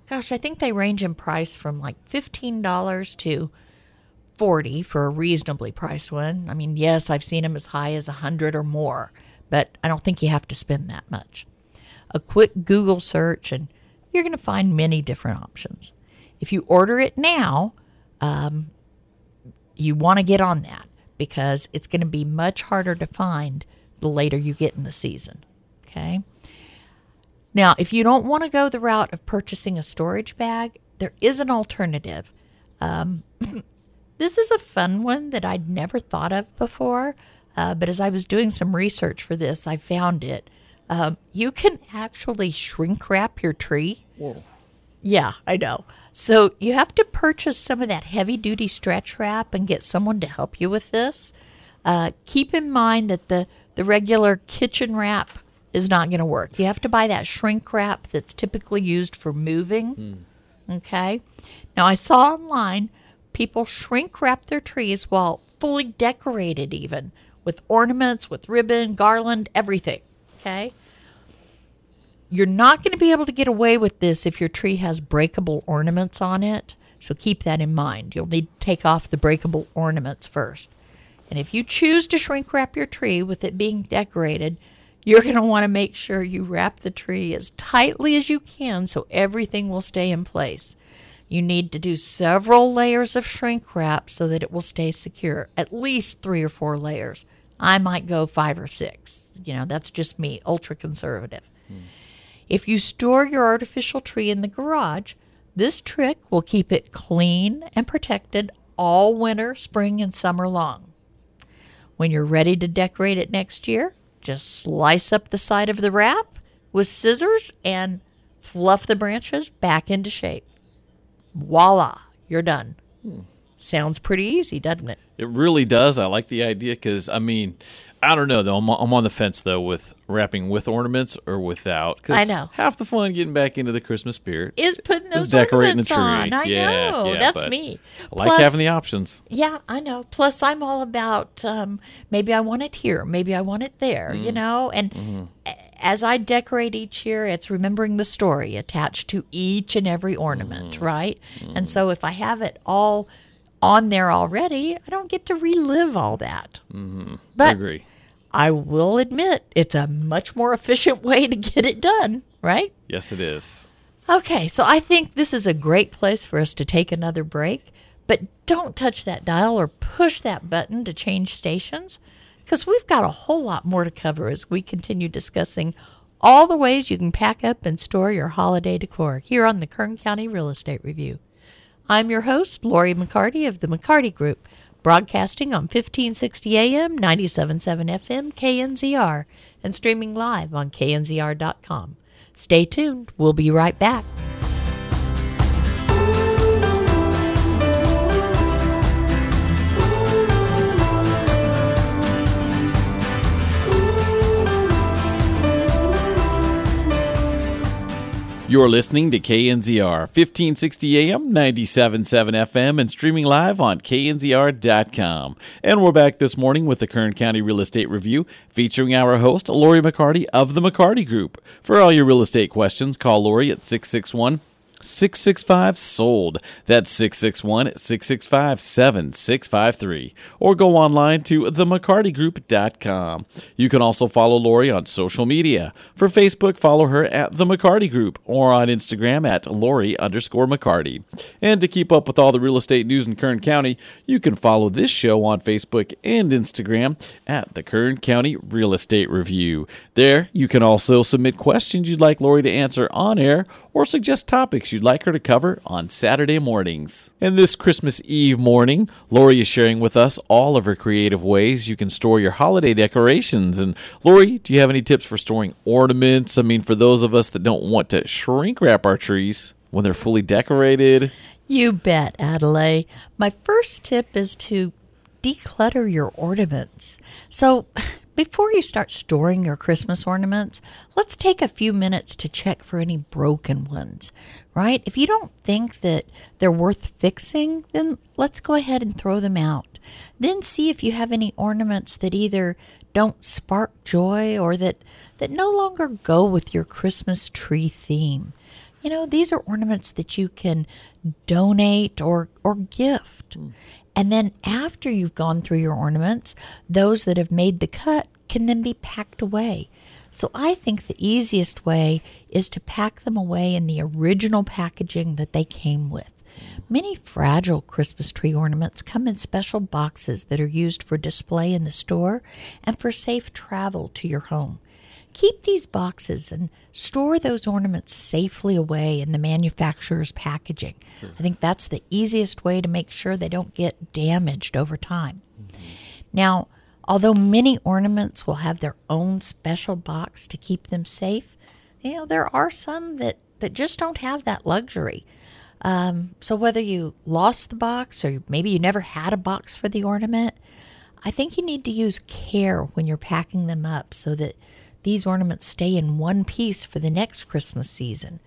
gosh, I think they range in price from like $15 to 40 for a reasonably priced one. I mean, yes, I've seen them as high as 100 or more, but I don't think you have to spend that much. A quick Google search and you're going to find many different options. If you order it now, um, you want to get on that because it's going to be much harder to find the later you get in the season. Okay. Now, if you don't want to go the route of purchasing a storage bag, there is an alternative. Um, this is a fun one that I'd never thought of before, uh, but as I was doing some research for this, I found it. Um, you can actually shrink wrap your tree. Whoa. Yeah, I know. So you have to purchase some of that heavy duty stretch wrap and get someone to help you with this. Uh, keep in mind that the, the regular kitchen wrap is not going to work. You have to buy that shrink wrap that's typically used for moving. Okay. Now, I saw online people shrink wrap their trees while fully decorated, even with ornaments, with ribbon, garland, everything. Okay. You're not going to be able to get away with this if your tree has breakable ornaments on it. So keep that in mind. You'll need to take off the breakable ornaments first. And if you choose to shrink wrap your tree with it being decorated, you're going to want to make sure you wrap the tree as tightly as you can so everything will stay in place. You need to do several layers of shrink wrap so that it will stay secure, at least three or four layers. I might go five or six. You know, that's just me, ultra conservative. Hmm. If you store your artificial tree in the garage, this trick will keep it clean and protected all winter, spring, and summer long. When you're ready to decorate it next year, just slice up the side of the wrap with scissors and fluff the branches back into shape. Voila, you're done. Sounds pretty easy, doesn't it? It really does. I like the idea because I mean, I don't know though. I'm, I'm on the fence though with wrapping with ornaments or without. 'cause I know. half the fun getting back into the Christmas spirit Is putting those is decorating the ornaments tree. on. I yeah, know. yeah, That's me. I like Plus- having the options. Yeah, I know. Plus, I'm all about um, maybe I want it here, maybe I want it there, Mm. you know? And Mm-hmm. as I decorate each year, it's remembering the story attached to each and every ornament, Mm. right? And so if I have it all on there already, I don't get to relive all that. Mm-hmm. I But agree. I will admit it's a much more efficient way to get it done, right? Yes, it is. Okay, so I think this is a great place for us to take another break, but don't touch that dial or push that button to change stations because we've got a whole lot more to cover as we continue discussing all the ways you can pack up and store your holiday decor here on the Kern County Real Estate Review. I'm your host, Lori McCarty of the McCarty Group, broadcasting on 1560 AM, 97.7 FM, KNZR, and streaming live on knzr.com. Stay tuned. We'll be right back. You're listening to KNZR 1560 AM, 97.7 FM, and streaming live on knzr.com. And we're back this morning with the Kern County Real Estate Review, featuring our host, Lori McCarty of the McCarty Group. For all your real estate questions, call Lori at 661 665 sold. That's 661 665 7653. Or go online to themccartygroup.com. You can also follow Lori on social media. For Facebook, follow her at The McCarty Group or on Instagram at Lori underscore McCarty. And to keep up with all the real estate news in Kern County, you can follow this show on Facebook and Instagram at the Kern County Real Estate Review. There, you can also submit questions you'd like Lori to answer on air or suggest topics you'd like her to cover on Saturday mornings. And this Christmas Eve morning, Lori is sharing with us all of her creative ways you can store your holiday decorations. And Lori, do you have any tips for storing ornaments? I mean, for those of us that don't want to shrink wrap our trees when they're fully decorated. You bet, Adelaide. My first tip is to declutter your ornaments. So, before you start storing your Christmas ornaments, let's take a few minutes to check for any broken ones, right? If you don't think that they're worth fixing, then let's go ahead and throw them out. Then see if you have any ornaments that either don't spark joy or that that no longer go with your Christmas tree theme. You know, these are ornaments that you can donate or or gift. Mm. And then after you've gone through your ornaments, those that have made the cut can then be packed away. So I think the easiest way is to pack them away in the original packaging that they came with. Many fragile Christmas tree ornaments come in special boxes that are used for display in the store and for safe travel to your home. Keep these boxes and store those ornaments safely away in the manufacturer's packaging. I think that's the easiest way to make sure they don't get damaged over time. Now, although many ornaments will have their own special box to keep them safe, you know, there are some that, that just don't have that luxury. Um, so whether you lost the box or maybe you never had a box for the ornament, I think you need to use care when you're packing them up so that these ornaments stay in one piece for the next Christmas season.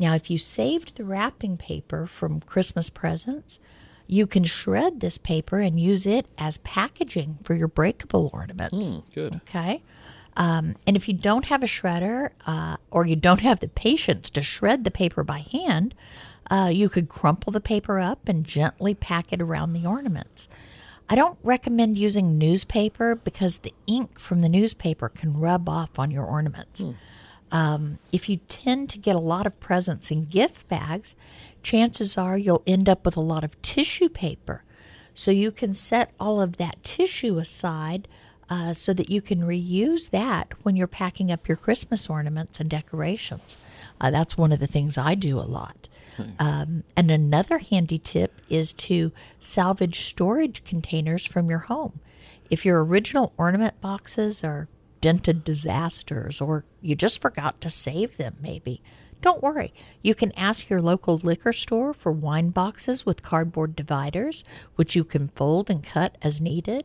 Now, if you saved the wrapping paper from Christmas presents, you can shred this paper and use it as packaging for your breakable ornaments. Good. Okay. Um, and if you don't have a shredder uh, or you don't have the patience to shred the paper by hand, uh, you could crumple the paper up and gently pack it around the ornaments. I don't recommend using newspaper because the ink from the newspaper can rub off on your ornaments. Um, if you tend to get a lot of presents in gift bags, chances are you'll end up with a lot of tissue paper. So you can set all of that tissue aside uh, so that you can reuse that when you're packing up your Christmas ornaments and decorations. Uh, that's one of the things I do a lot. Um, and another handy tip is to salvage storage containers from your home. If your original ornament boxes are dented disasters or you just forgot to save them, maybe, don't worry. You can ask your local liquor store for wine boxes with cardboard dividers, which you can fold and cut as needed.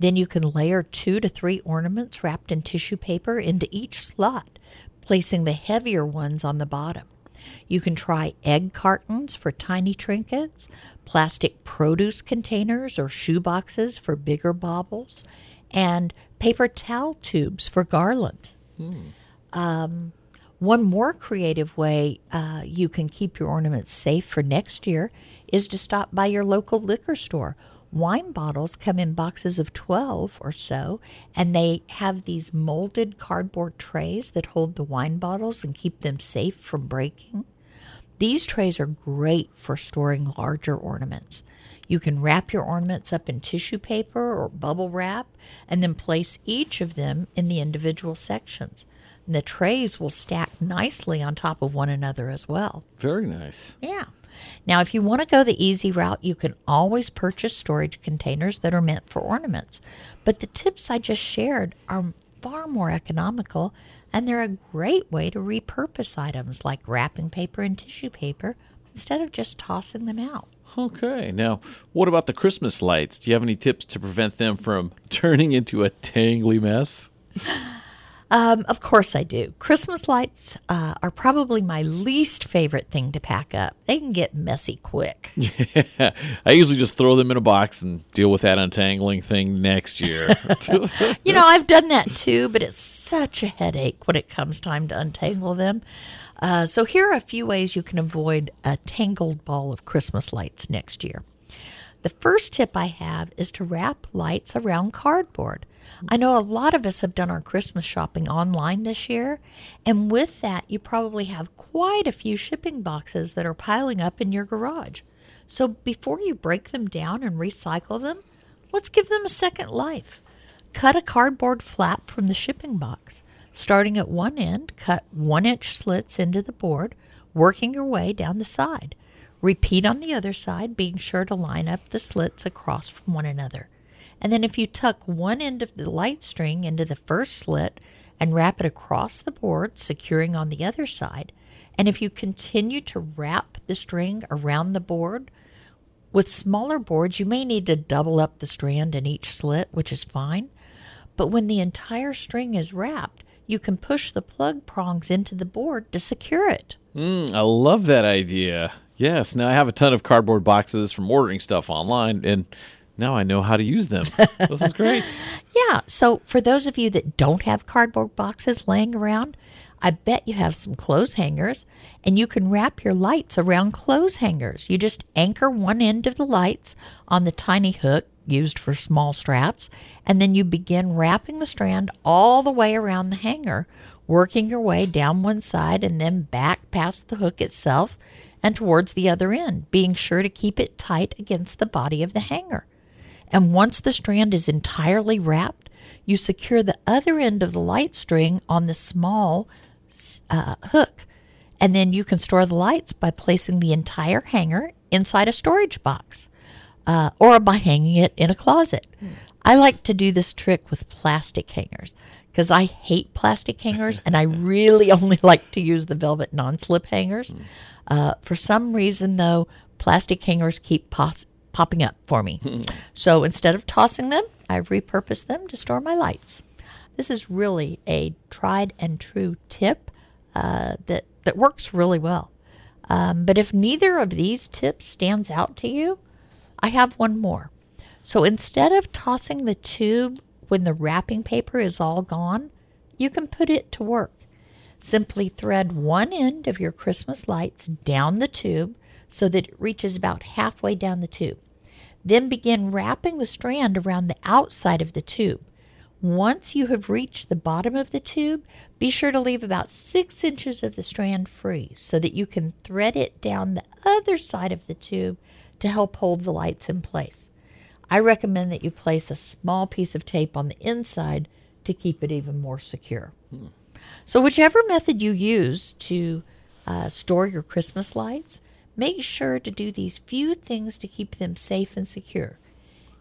Then you can layer two to three ornaments wrapped in tissue paper into each slot, placing the heavier ones on the bottom. You can try egg cartons for tiny trinkets, plastic produce containers or shoe boxes for bigger baubles, and paper towel tubes for garlands. Um, one more creative way uh, you can keep your ornaments safe for next year is to stop by your local liquor store. Wine bottles come in boxes of 12 or so, and they have these molded cardboard trays that hold the wine bottles and keep them safe from breaking. These trays are great for storing larger ornaments. You can wrap your ornaments up in tissue paper or bubble wrap and then place each of them in the individual sections. And the trays will stack nicely on top of one another as well. Very nice. Yeah. Now, if you want to go the easy route, you can always purchase storage containers that are meant for ornaments. But the tips I just shared are far more economical and they're a great way to repurpose items like wrapping paper and tissue paper instead of just tossing them out. Okay. Now, what about the Christmas lights? Do you have any tips to prevent them from turning into a tangly mess? Um, of course, I do. Christmas lights uh, are probably my least favorite thing to pack up. They can get messy quick. I usually just throw them in a box and deal with that untangling thing next year. You know, I've done that too, but it's such a headache when it comes time to untangle them. Uh, so, here are a few ways you can avoid a tangled ball of Christmas lights next year. The first tip I have is to wrap lights around cardboard. I know a lot of us have done our Christmas shopping online this year, and with that, you probably have quite a few shipping boxes that are piling up in your garage. So, before you break them down and recycle them, let's give them a second life. Cut a cardboard flap from the shipping box. Starting at one end, cut one inch slits into the board, working your way down the side. Repeat on the other side, being sure to line up the slits across from one another. And then, if you tuck one end of the light string into the first slit and wrap it across the board, securing on the other side, and if you continue to wrap the string around the board, with smaller boards, you may need to double up the strand in each slit, which is fine. But when the entire string is wrapped, you can push the plug prongs into the board to secure it. Mm, I love that idea. Yes, now I have a ton of cardboard boxes from ordering stuff online, and now I know how to use them. this is great. Yeah, so for those of you that don't have cardboard boxes laying around, I bet you have some clothes hangers, and you can wrap your lights around clothes hangers. You just anchor one end of the lights on the tiny hook used for small straps, and then you begin wrapping the strand all the way around the hanger, working your way down one side and then back past the hook itself and towards the other end, being sure to keep it tight against the body of the hanger. And once the strand is entirely wrapped, you secure the other end of the light string on the small uh, hook. And then you can store the lights by placing the entire hanger inside a storage box uh, or by hanging it in a closet. I like to do this trick with plastic hangers because I hate plastic hangers and I really only like to use the velvet non slip hangers. Uh, for some reason, though, plastic hangers keep pos- popping up for me. so instead of tossing them, I've repurposed them to store my lights. This is really a tried and true tip uh, that, that works really well. Um, but if neither of these tips stands out to you, I have one more. So instead of tossing the tube when the wrapping paper is all gone, you can put it to work. Simply thread one end of your Christmas lights down the tube so that it reaches about halfway down the tube. Then begin wrapping the strand around the outside of the tube. Once you have reached the bottom of the tube, be sure to leave about six inches of the strand free so that you can thread it down the other side of the tube to help hold the lights in place. I recommend that you place a small piece of tape on the inside to keep it even more secure. So, whichever method you use to uh, store your Christmas lights, make sure to do these few things to keep them safe and secure.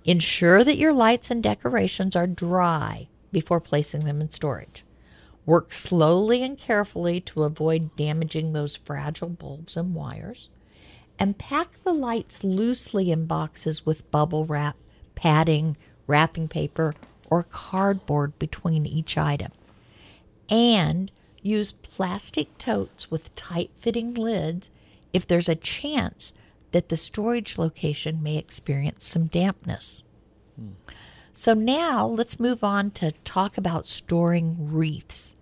Ensure that your lights and decorations are dry before placing them in storage. Work slowly and carefully to avoid damaging those fragile bulbs and wires. And pack the lights loosely in boxes with bubble wrap, padding, wrapping paper, or cardboard between each item. And use plastic totes with tight fitting lids if there's a chance that the storage location may experience some dampness. So now let's move on to talk about storing wreaths.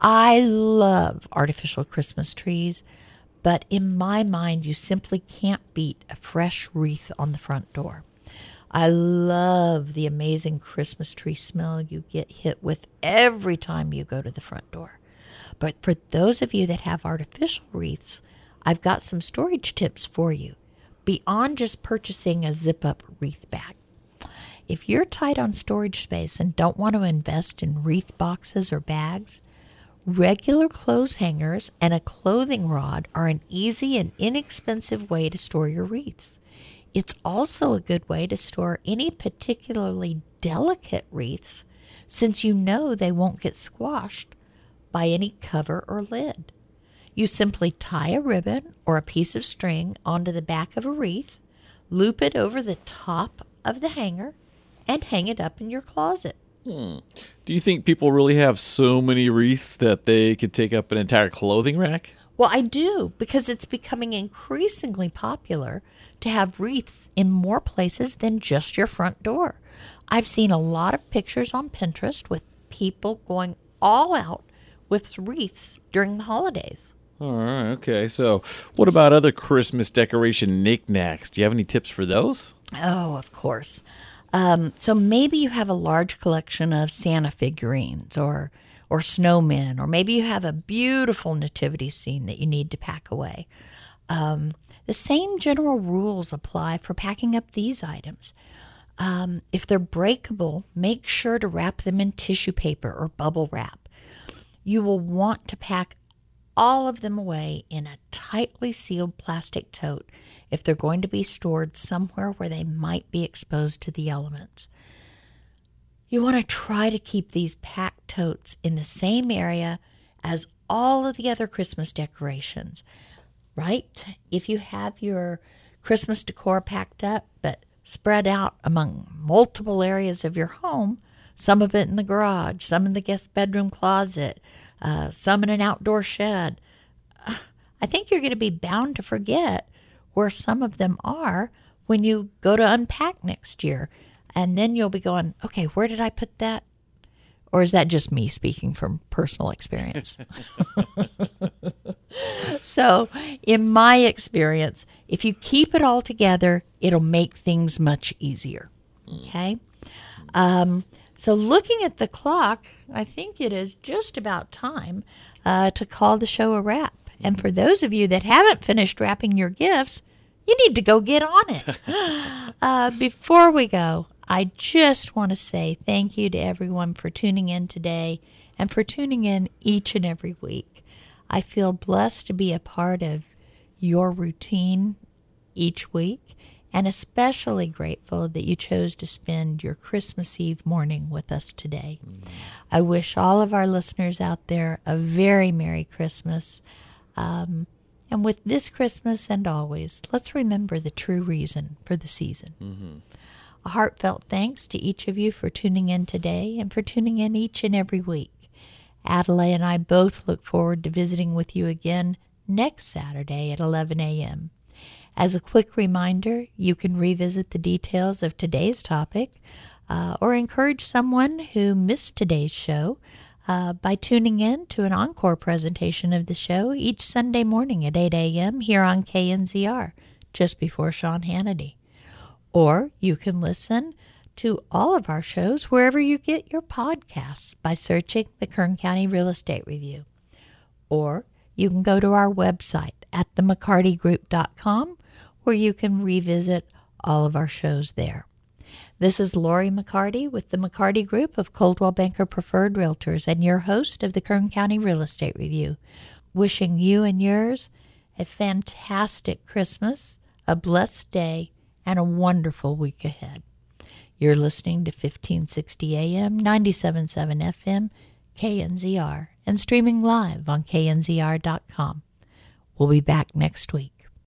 I love artificial Christmas trees, but in my mind, you simply can't beat a fresh wreath on the front door. I love the amazing Christmas tree smell you get hit with every time you go to the front door. But for those of you that have artificial wreaths, I've got some storage tips for you beyond just purchasing a zip up wreath bag. If you're tight on storage space and don't want to invest in wreath boxes or bags, regular clothes hangers and a clothing rod are an easy and inexpensive way to store your wreaths. It's also a good way to store any particularly delicate wreaths since you know they won't get squashed by any cover or lid. You simply tie a ribbon or a piece of string onto the back of a wreath, loop it over the top of the hanger, and hang it up in your closet. Hmm. Do you think people really have so many wreaths that they could take up an entire clothing rack? Well, I do because it's becoming increasingly popular to have wreaths in more places than just your front door. I've seen a lot of pictures on Pinterest with people going all out with wreaths during the holidays. All right, okay. So, what about other Christmas decoration knickknacks? Do you have any tips for those? Oh, of course. Um, so maybe you have a large collection of Santa figurines or or snowmen, or maybe you have a beautiful nativity scene that you need to pack away. Um, the same general rules apply for packing up these items. Um, if they're breakable, make sure to wrap them in tissue paper or bubble wrap. You will want to pack all of them away in a tightly sealed plastic tote if they're going to be stored somewhere where they might be exposed to the elements. You want to try to keep these packed totes in the same area as all of the other Christmas decorations, right? If you have your Christmas decor packed up but spread out among multiple areas of your home, some of it in the garage, some in the guest bedroom closet, uh, some in an outdoor shed, I think you're going to be bound to forget where some of them are when you go to unpack next year. And then you'll be going, okay, where did I put that? Or is that just me speaking from personal experience? so, in my experience, if you keep it all together, it'll make things much easier. Okay? Um, so, looking at the clock, I think it is just about time uh, to call the show a wrap. And for those of you that haven't finished wrapping your gifts, you need to go get on it. uh, before we go, I just want to say thank you to everyone for tuning in today and for tuning in each and every week. I feel blessed to be a part of your routine each week and especially grateful that you chose to spend your Christmas Eve morning with us today. I wish all of our listeners out there a very Merry Christmas. Um, and with this Christmas and always, let's remember the true reason for the season. A heartfelt thanks to each of you for tuning in today and for tuning in each and every week. Adelaide and I both look forward to visiting with you again next Saturday at 11 a.m. As a quick reminder, you can revisit the details of today's topic uh, or encourage someone who missed today's show uh, by tuning in to an encore presentation of the show each Sunday morning at 8 a.m. here on KNZR, just before Sean Hannity. Or you can listen to all of our shows wherever you get your podcasts by searching the Kern County Real Estate Review. Or you can go to our website at themccartygroup.com where you can revisit all of our shows there. This is Lori McCarty with the McCarty Group of Coldwell Banker Preferred Realtors and your host of the Kern County Real Estate Review. Wishing you and yours a fantastic Christmas, a blessed day, and a wonderful week ahead. You're listening to 1560 AM, 97.7 FM, KNZR, and streaming live on knzr.com. We'll be back next week.